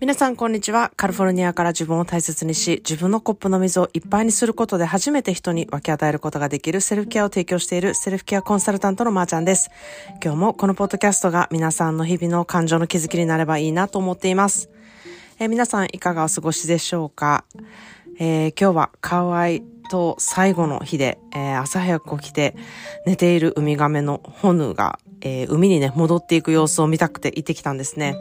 皆さん、こんにちは。カリフォルニアから自分を大切にし、自分のコップの水をいっぱいにすることで初めて人に分け与えることができるセルフケアを提供しているセルフケアコンサルタントのまーちゃんです。今日もこのポッドキャストが皆さんの日々の感情の気づきになればいいなと思っています。えー、皆さん、いかがお過ごしでしょうか、えー、今日はカワイと最後の日で、えー、朝早く起きて寝ているウミガメのホヌがえー、海にね、戻っていく様子を見たくて行ってきたんですね。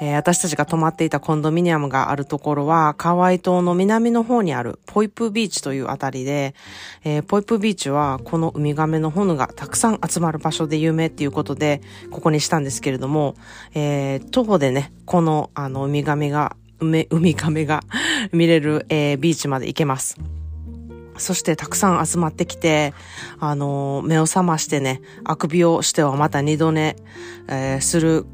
えー、私たちが泊まっていたコンドミニアムがあるところは、カワイ島の南の方にあるポイプビーチというあたりで、えー、ポイプビーチはこのウミガメのホヌがたくさん集まる場所で有名っていうことで、ここにしたんですけれども、えー、徒歩でね、この、あの、ウミガメが、ウミガメが見れる、えー、ビーチまで行けます。そしてたくさん集まってきて、あの、目を覚ましてね、あくびをしてはまた二度寝、えー、する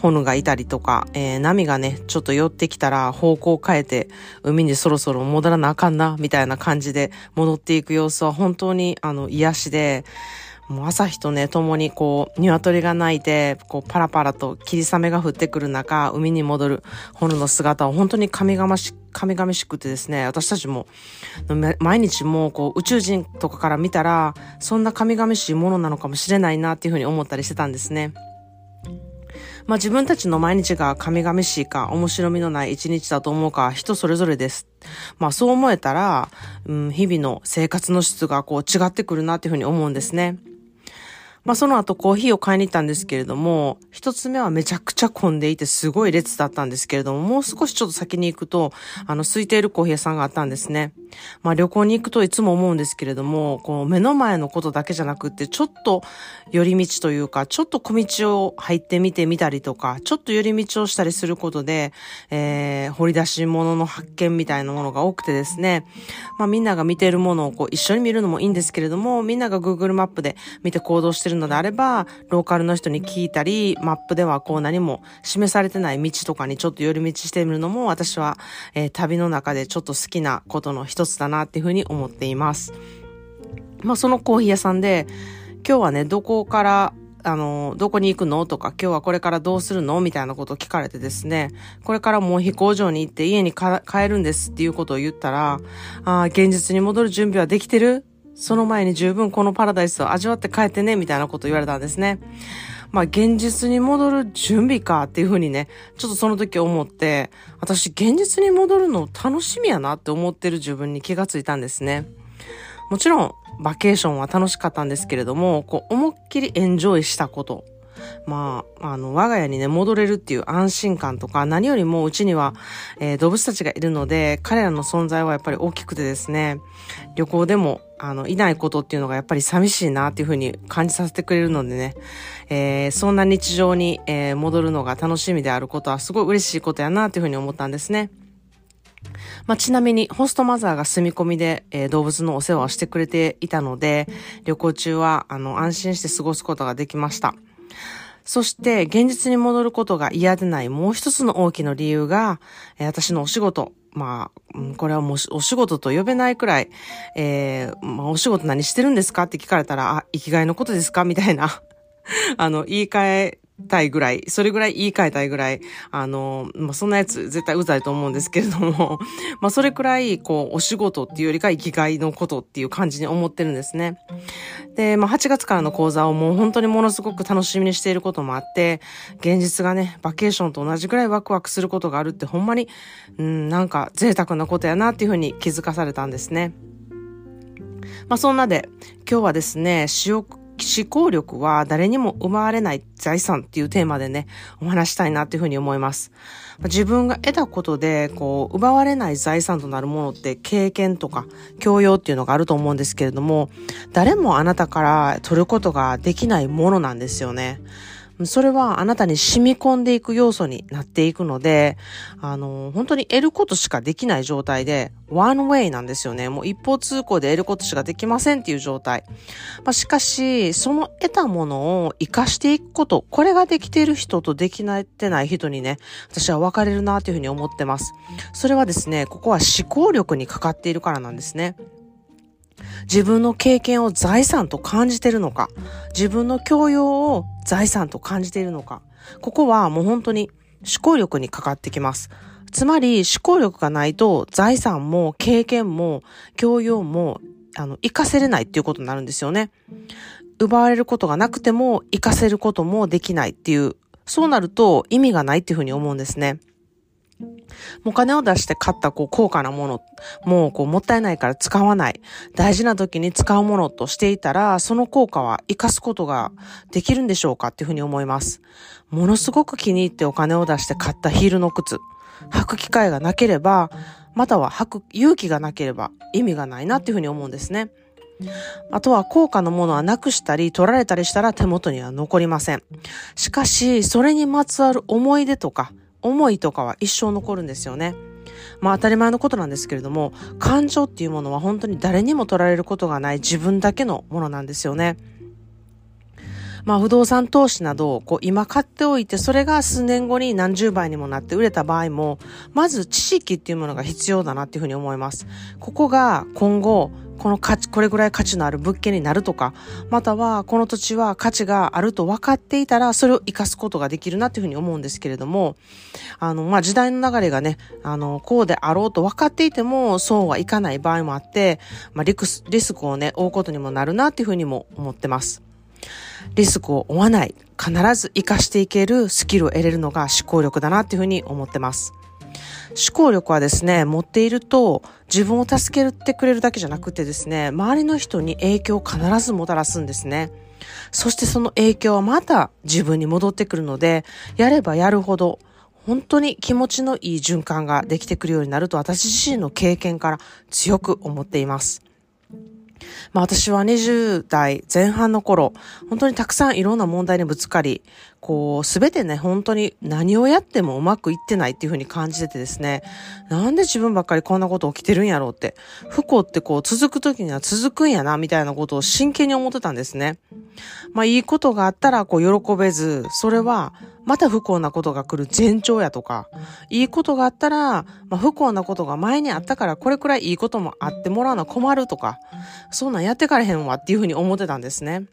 炎がいたりとか、えー、波がね、ちょっと寄ってきたら方向を変えて、海にそろそろ戻らなあかんな、みたいな感じで戻っていく様子は本当にあの癒しで、もう朝日とね、共にこう、鶏が鳴いて、こう、パラパラと霧雨が降ってくる中、海に戻る炎の姿を本当に神々し、神々しくてですね、私たちも、毎日もう、こう、宇宙人とかから見たら、そんな神々しいものなのかもしれないなっていうふうに思ったりしてたんですね。まあ自分たちの毎日が神々しいか、面白みのない一日だと思うか、人それぞれです。まあそう思えたら、うん、日々の生活の質がこう違ってくるなっていうふうに思うんですね。まあその後コーヒーを買いに行ったんですけれども、一つ目はめちゃくちゃ混んでいてすごい列だったんですけれども、もう少しちょっと先に行くと、あの、空いているコーヒー屋さんがあったんですね。まあ旅行に行くといつも思うんですけれども、この目の前のことだけじゃなくって、ちょっと寄り道というか、ちょっと小道を入ってみてみたりとか、ちょっと寄り道をしたりすることで、えー、掘り出し物の発見みたいなものが多くてですね、まあみんなが見ているものをこう一緒に見るのもいいんですけれども、みんなが Google マップで見て行動してるのであれば、ローカルの人に聞いたり、マップではこう何も示されてない道とかにちょっと寄り道してみるのも、私は、えー、旅の中でちょっと好きなことの一つだなっていうふうに思っています。まあ、そのコーヒー屋さんで、今日はね、どこから、あの、どこに行くのとか、今日はこれからどうするのみたいなことを聞かれてですね、これからもう飛行場に行って家に帰るんですっていうことを言ったら、あ現実に戻る準備はできてるその前に十分このパラダイスを味わって帰ってね、みたいなこと言われたんですね。まあ現実に戻る準備かっていうふうにね、ちょっとその時思って、私現実に戻るの楽しみやなって思ってる自分に気がついたんですね。もちろん、バケーションは楽しかったんですけれども、こう、思いっきりエンジョイしたことまあ、あの、我が家にね、戻れるっていう安心感とか、何よりもうちには、えー、動物たちがいるので、彼らの存在はやっぱり大きくてですね、旅行でも、あの、いないことっていうのがやっぱり寂しいなっていうふうに感じさせてくれるのでね、えー、そんな日常に、えー、戻るのが楽しみであることはすごい嬉しいことやなっていうふうに思ったんですね。まあ、ちなみに、ホストマザーが住み込みで、えー、動物のお世話をしてくれていたので、旅行中は、あの、安心して過ごすことができました。そして、現実に戻ることが嫌でないもう一つの大きな理由が、私のお仕事。まあ、これはもうお仕事と呼べないくらい、えー、まあ、お仕事何してるんですか？って聞かれたら、あ、生きがいのことですか？みたいな。あの、言い換えたいぐらい、それぐらい言い換えたいぐらい、あの、まあ、そんなやつ絶対うざいと思うんですけれども、まあ、それくらい、こう、お仕事っていうよりか生きがいのことっていう感じに思ってるんですね。で、まあ、8月からの講座をもう本当にものすごく楽しみにしていることもあって、現実がね、バケーションと同じぐらいワクワクすることがあるってほんまに、うん、なんか贅沢なことやなっていうふうに気づかされたんですね。まあ、そんなで、今日はですね、思考力は誰にも奪われない財産っていうテーマでね、お話したいなっていうふうに思います。自分が得たことで、こう、奪われない財産となるものって経験とか教養っていうのがあると思うんですけれども、誰もあなたから取ることができないものなんですよね。それはあなたに染み込んでいく要素になっていくので、あの、本当に得ることしかできない状態で、ワンウェイなんですよね。もう一方通行で得ることしかできませんっていう状態。まあ、しかし、その得たものを活かしていくこと、これができている人とできないってない人にね、私は分かれるなというふうに思ってます。それはですね、ここは思考力にかかっているからなんですね。自分の経験を財産と感じているのか、自分の教養を財産と感じているのか、ここはもう本当に思考力にかかってきます。つまり思考力がないと財産も経験も教養もあの、活かせれないっていうことになるんですよね。奪われることがなくても活かせることもできないっていう、そうなると意味がないっていうふうに思うんですね。お金を出して買ったこう高価なもの、もうこうもったいないから使わない。大事な時に使うものとしていたら、その効果は活かすことができるんでしょうかっていうふうに思います。ものすごく気に入ってお金を出して買ったヒールの靴。履く機会がなければ、または履く勇気がなければ意味がないなっていうふうに思うんですね。あとは高価なものはなくしたり取られたりしたら手元には残りません。しかし、それにまつわる思い出とか、思いとかは一生残るんですよね。まあ当たり前のことなんですけれども、感情っていうものは本当に誰にも取られることがない自分だけのものなんですよね。まあ不動産投資など、こう今買っておいて、それが数年後に何十倍にもなって売れた場合も、まず知識っていうものが必要だなっていうふうに思います。ここが今後、この価値、これぐらい価値のある物件になるとか、またはこの土地は価値があると分かっていたら、それを活かすことができるなっていうふうに思うんですけれども、あの、まあ、時代の流れがね、あの、こうであろうと分かっていても、そうはいかない場合もあって、まあ、リスリスクをね、負うことにもなるなっていうふうにも思ってます。リスクを負わない、必ず活かしていけるスキルを得れるのが思考力だなっていうふうに思ってます。思考力はですね、持っていると自分を助けてくれるだけじゃなくてですね、周りの人に影響を必ずもたらすんですね。そしてその影響はまた自分に戻ってくるので、やればやるほど本当に気持ちのいい循環ができてくるようになると私自身の経験から強く思っています。まあ私は20代前半の頃、本当にたくさんいろんな問題にぶつかり、こう、すべてね、本当に何をやってもうまくいってないっていうふうに感じててですね、なんで自分ばっかりこんなこと起きてるんやろうって、不幸ってこう続く時には続くんやな、みたいなことを真剣に思ってたんですね。まあいいことがあったらこう喜べず、それはまた不幸なことが来る前兆やとか、いいことがあったら、まあ、不幸なことが前にあったからこれくらいいいこともあってもらうのは困るとか、そんなんやってかれへんわっていうふうに思ってたんですね。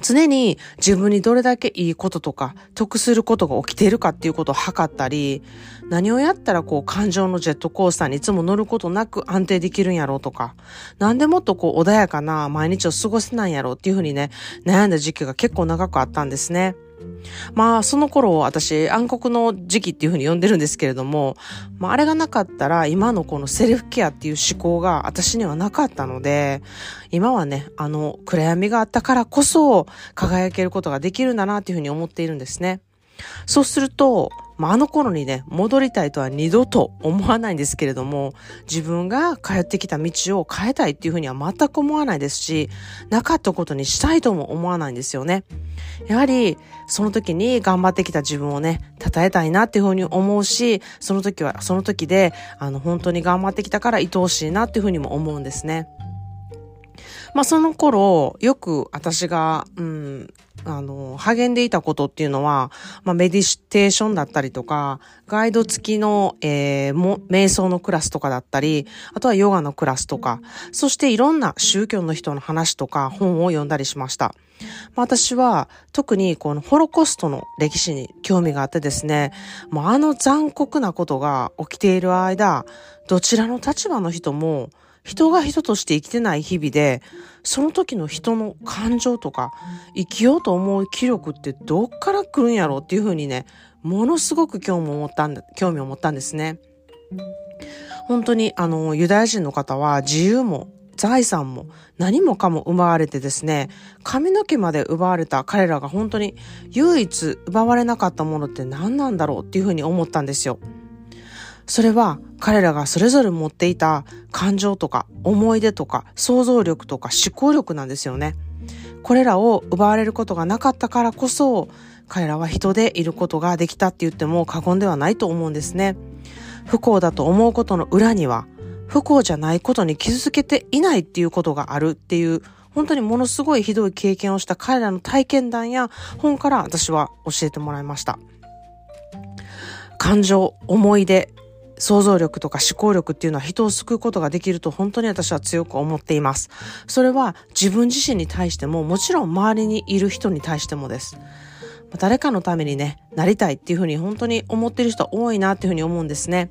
常に自分にどれだけいいこととか得することが起きているかっていうことを測ったり、何をやったらこう感情のジェットコースターにいつも乗ることなく安定できるんやろうとか、なんでもっとこう穏やかな毎日を過ごせないんやろうっていうふうにね、悩んだ時期が結構長くあったんですね。まあ、その頃私、暗黒の時期っていうふうに呼んでるんですけれども、まあ、あれがなかったら、今のこのセルフケアっていう思考が私にはなかったので、今はね、あの、暗闇があったからこそ、輝けることができるんだなっていうふうに思っているんですね。そうすると、まあ、あの頃にね、戻りたいとは二度と思わないんですけれども、自分が通ってきた道を変えたいっていうふうには全く思わないですし、なかったことにしたいとも思わないんですよね。やはり、その時に頑張ってきた自分をね、称えたいなっていうふうに思うし、その時はその時で、あの、本当に頑張ってきたから愛おしいなっていうふうにも思うんですね。まあその頃、よく私が、うん、あの、励んでいたことっていうのは、まあメディテーションだったりとか、ガイド付きの、えー、も、瞑想のクラスとかだったり、あとはヨガのクラスとか、そしていろんな宗教の人の話とか本を読んだりしました。まあ、私は特にこのホロコストの歴史に興味があってですね、もうあの残酷なことが起きている間、どちらの立場の人も人が人として生きてない日々で、その時の人の感情とか、生きようと思う気力ってどっから来るんやろうっていうふうにね、ものすごく興味を持ったんだ、興味を持ったんですね。本当に、あの、ユダヤ人の方は自由も財産も何もかも奪われてですね、髪の毛まで奪われた彼らが本当に唯一奪われなかったものって何なんだろうっていうふうに思ったんですよ。それは彼らがそれぞれ持っていた感情とか思い出とか想像力とか思考力なんですよね。これらを奪われることがなかったからこそ彼らは人でいることができたって言っても過言ではないと思うんですね。不幸だと思うことの裏には不幸じゃないことに気づけていないっていうことがあるっていう本当にものすごいひどい経験をした彼らの体験談や本から私は教えてもらいました。感情、思い出、想像力とか思考力っていうのは人を救うことができると本当に私は強く思っています。それは自分自身に対してももちろん周りにいる人に対してもです。誰かのためにね、なりたいっていうふうに本当に思ってる人多いなっていうふうに思うんですね。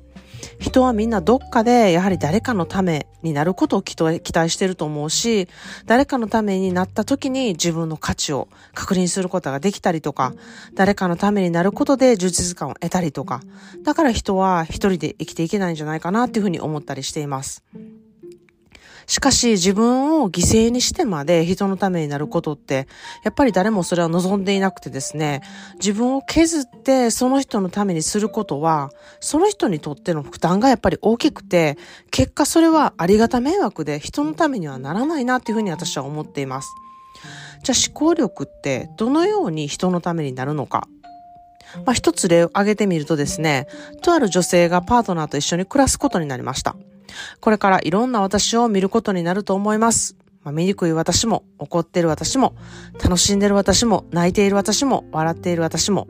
人はみんなどっかでやはり誰かのためになることを期待してると思うし、誰かのためになった時に自分の価値を確認することができたりとか、誰かのためになることで充実感を得たりとか、だから人は一人で生きていけないんじゃないかなっていうふうに思ったりしています。しかし自分を犠牲にしてまで人のためになることって、やっぱり誰もそれは望んでいなくてですね、自分を削ってその人のためにすることは、その人にとっての負担がやっぱり大きくて、結果それはありがた迷惑で人のためにはならないなっていうふうに私は思っています。じゃあ思考力ってどのように人のためになるのかまあ、一つ例を挙げてみるとですね、とある女性がパートナーと一緒に暮らすことになりました。これからいろんな私を見ることになると思います。まあ、醜い私も、怒ってる私も、楽しんでる私も、泣いている私も、笑っている私も、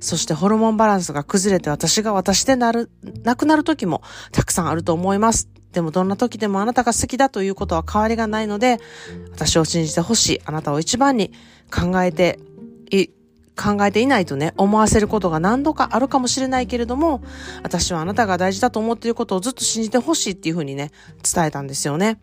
そしてホルモンバランスが崩れて私が私でなる、なくなる時もたくさんあると思います。でもどんな時でもあなたが好きだということは変わりがないので、私を信じてほしい。あなたを一番に考えて、考えていないとね、思わせることが何度かあるかもしれないけれども、私はあなたが大事だと思っていることをずっと信じてほしいっていうふうにね、伝えたんですよね。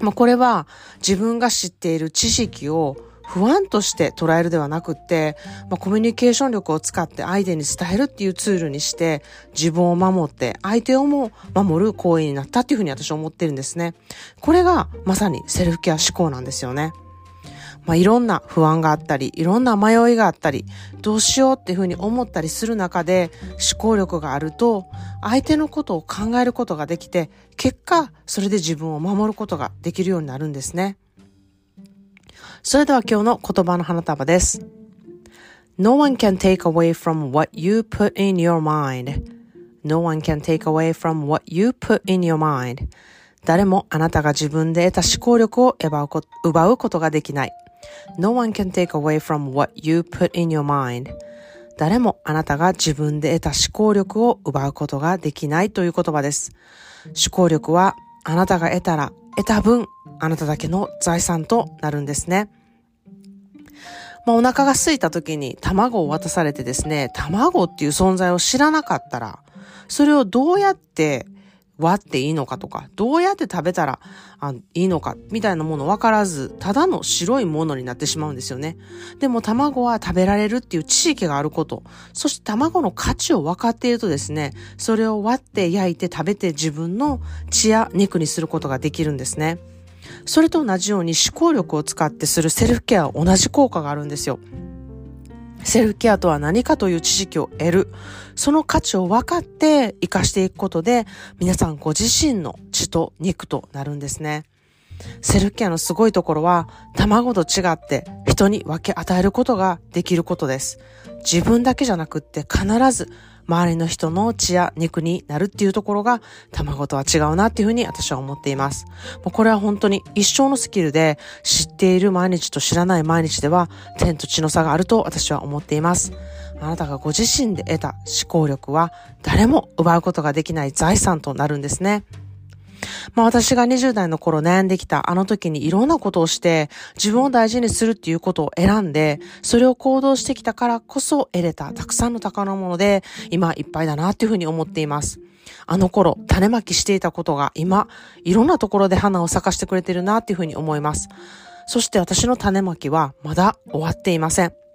まあ、これは自分が知っている知識を不安として捉えるではなくって、まあ、コミュニケーション力を使って相手に伝えるっていうツールにして、自分を守って相手をも守る行為になったっていうふうに私は思ってるんですね。これがまさにセルフケア思考なんですよね。まあ、いろんな不安があったり、いろんな迷いがあったり、どうしようっていうふうに思ったりする中で、思考力があると、相手のことを考えることができて、結果、それで自分を守ることができるようになるんですね。それでは今日の言葉の花束です。No one can take away from what you put in your mind.No one can take away from what you put in your mind. 誰もあなたが自分で得た思考力を奪うことができない。No one can take away from what you put in your mind. 誰もあなたが自分で得た思考力を奪うことができないという言葉です。思考力はあなたが得たら得た分、あなただけの財産となるんですね。まあ、お腹が空いた時に卵を渡されてですね、卵っていう存在を知らなかったら、それをどうやって割っていいのかとか、どうやって食べたらあいいのか、みたいなもの分からず、ただの白いものになってしまうんですよね。でも卵は食べられるっていう知識があること、そして卵の価値を分かっているとですね、それを割って焼いて食べて自分の血や肉にすることができるんですね。それと同じように思考力を使ってするセルフケアは同じ効果があるんですよ。セルフケアとは何かという知識を得る。その価値を分かって活かしていくことで、皆さんご自身の血と肉となるんですね。セルフケアのすごいところは、卵と違って人に分け与えることができることです。自分だけじゃなくって必ず周りの人の血や肉になるっていうところが卵とは違うなっていうふうに私は思っています。もうこれは本当に一生のスキルで知っている毎日と知らない毎日では天と地の差があると私は思っています。あなたがご自身で得た思考力は誰も奪うことができない財産となるんですね。まあ私が20代の頃悩んできたあの時にいろんなことをして自分を大事にするっていうことを選んでそれを行動してきたからこそ得れたたくさんの宝物で今いっぱいだなっていうふうに思っています。あの頃種まきしていたことが今いろんなところで花を咲かしてくれてるなっていうふうに思います。そして私の種まきはまだ終わっていません。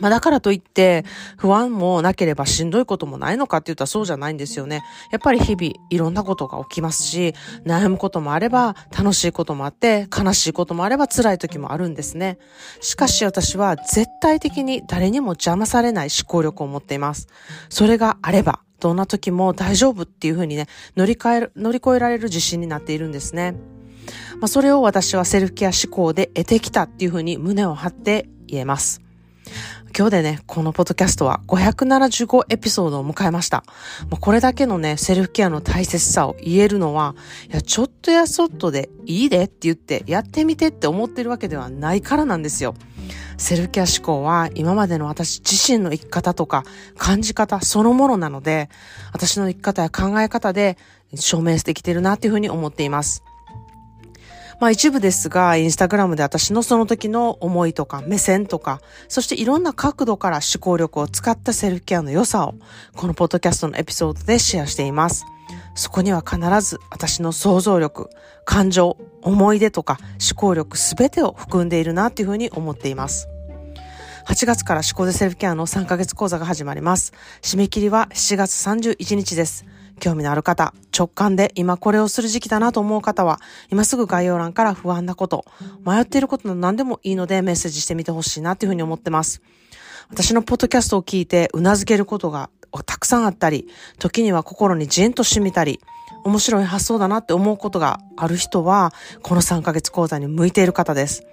まあだからといって、不安もなければしんどいこともないのかって言ったらそうじゃないんですよね。やっぱり日々いろんなことが起きますし、悩むこともあれば、楽しいこともあって、悲しいこともあれば辛い時もあるんですね。しかし私は絶対的に誰にも邪魔されない思考力を持っています。それがあれば、どんな時も大丈夫っていうふうにね、乗り換える、乗り越えられる自信になっているんですね。まあそれを私はセルフケア思考で得てきたっていうふうに胸を張って言えます。今日でね、このポッドキャストは575エピソードを迎えました。まあ、これだけのね、セルフケアの大切さを言えるのは、いや、ちょっとやそっとでいいでって言って、やってみてって思ってるわけではないからなんですよ。セルフケア思考は今までの私自身の生き方とか感じ方そのものなので、私の生き方や考え方で証明できてるなっていうふうに思っています。まあ一部ですが、インスタグラムで私のその時の思いとか目線とか、そしていろんな角度から思考力を使ったセルフケアの良さを、このポッドキャストのエピソードでシェアしています。そこには必ず私の想像力、感情、思い出とか思考力すべてを含んでいるなっていうふうに思っています。8月から思考でセルフケアの3ヶ月講座が始まります。締め切りは7月31日です。興味のある方、直感で今これをする時期だなと思う方は、今すぐ概要欄から不安なこと、迷っていることなど何でもいいのでメッセージしてみてほしいなというふうに思ってます。私のポッドキャストを聞いて頷けることがたくさんあったり、時には心にじんとしみたり、面白い発想だなって思うことがある人は、この3ヶ月講座に向いている方です。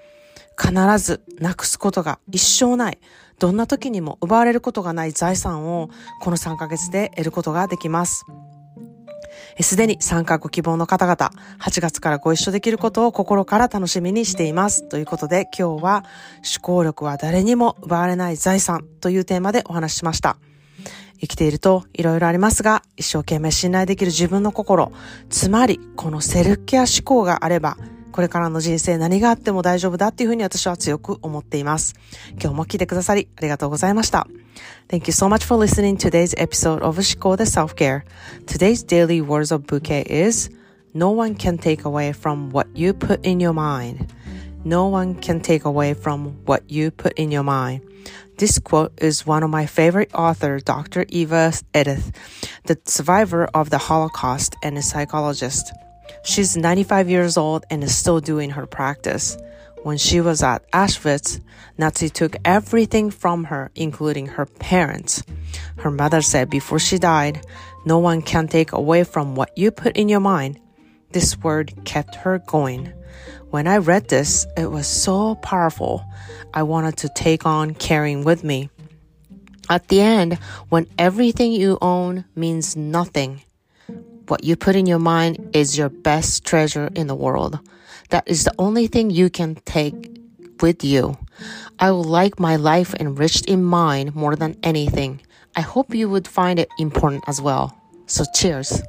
必ずなくすことが一生ない。どんな時にも奪われることがない財産をこの3ヶ月で得ることができます。すでに参加ご希望の方々、8月からご一緒できることを心から楽しみにしています。ということで今日は思考力は誰にも奪われない財産というテーマでお話ししました。生きていると色々ありますが、一生懸命信頼できる自分の心、つまりこのセルフケア思考があれば、これからの人生何があっても大丈夫だっていうふうに私は強く思っています。今日も聞いてくださりありがとうございました。Thank you so much for listening to today's episode of 思考で Self-Care. Today's daily words of bouquet is No one can take away from what you put in your mind. No one can take away from what you put in your mind. This quote is one of my favorite authors, Dr. Eva Edith, the survivor of the Holocaust and a psychologist. She's 95 years old and is still doing her practice. When she was at Auschwitz, Nazi took everything from her, including her parents. Her mother said before she died, no one can take away from what you put in your mind. This word kept her going. When I read this, it was so powerful. I wanted to take on carrying with me. At the end, when everything you own means nothing, what you put in your mind is your best treasure in the world. That is the only thing you can take with you. I would like my life enriched in mind more than anything. I hope you would find it important as well. So cheers.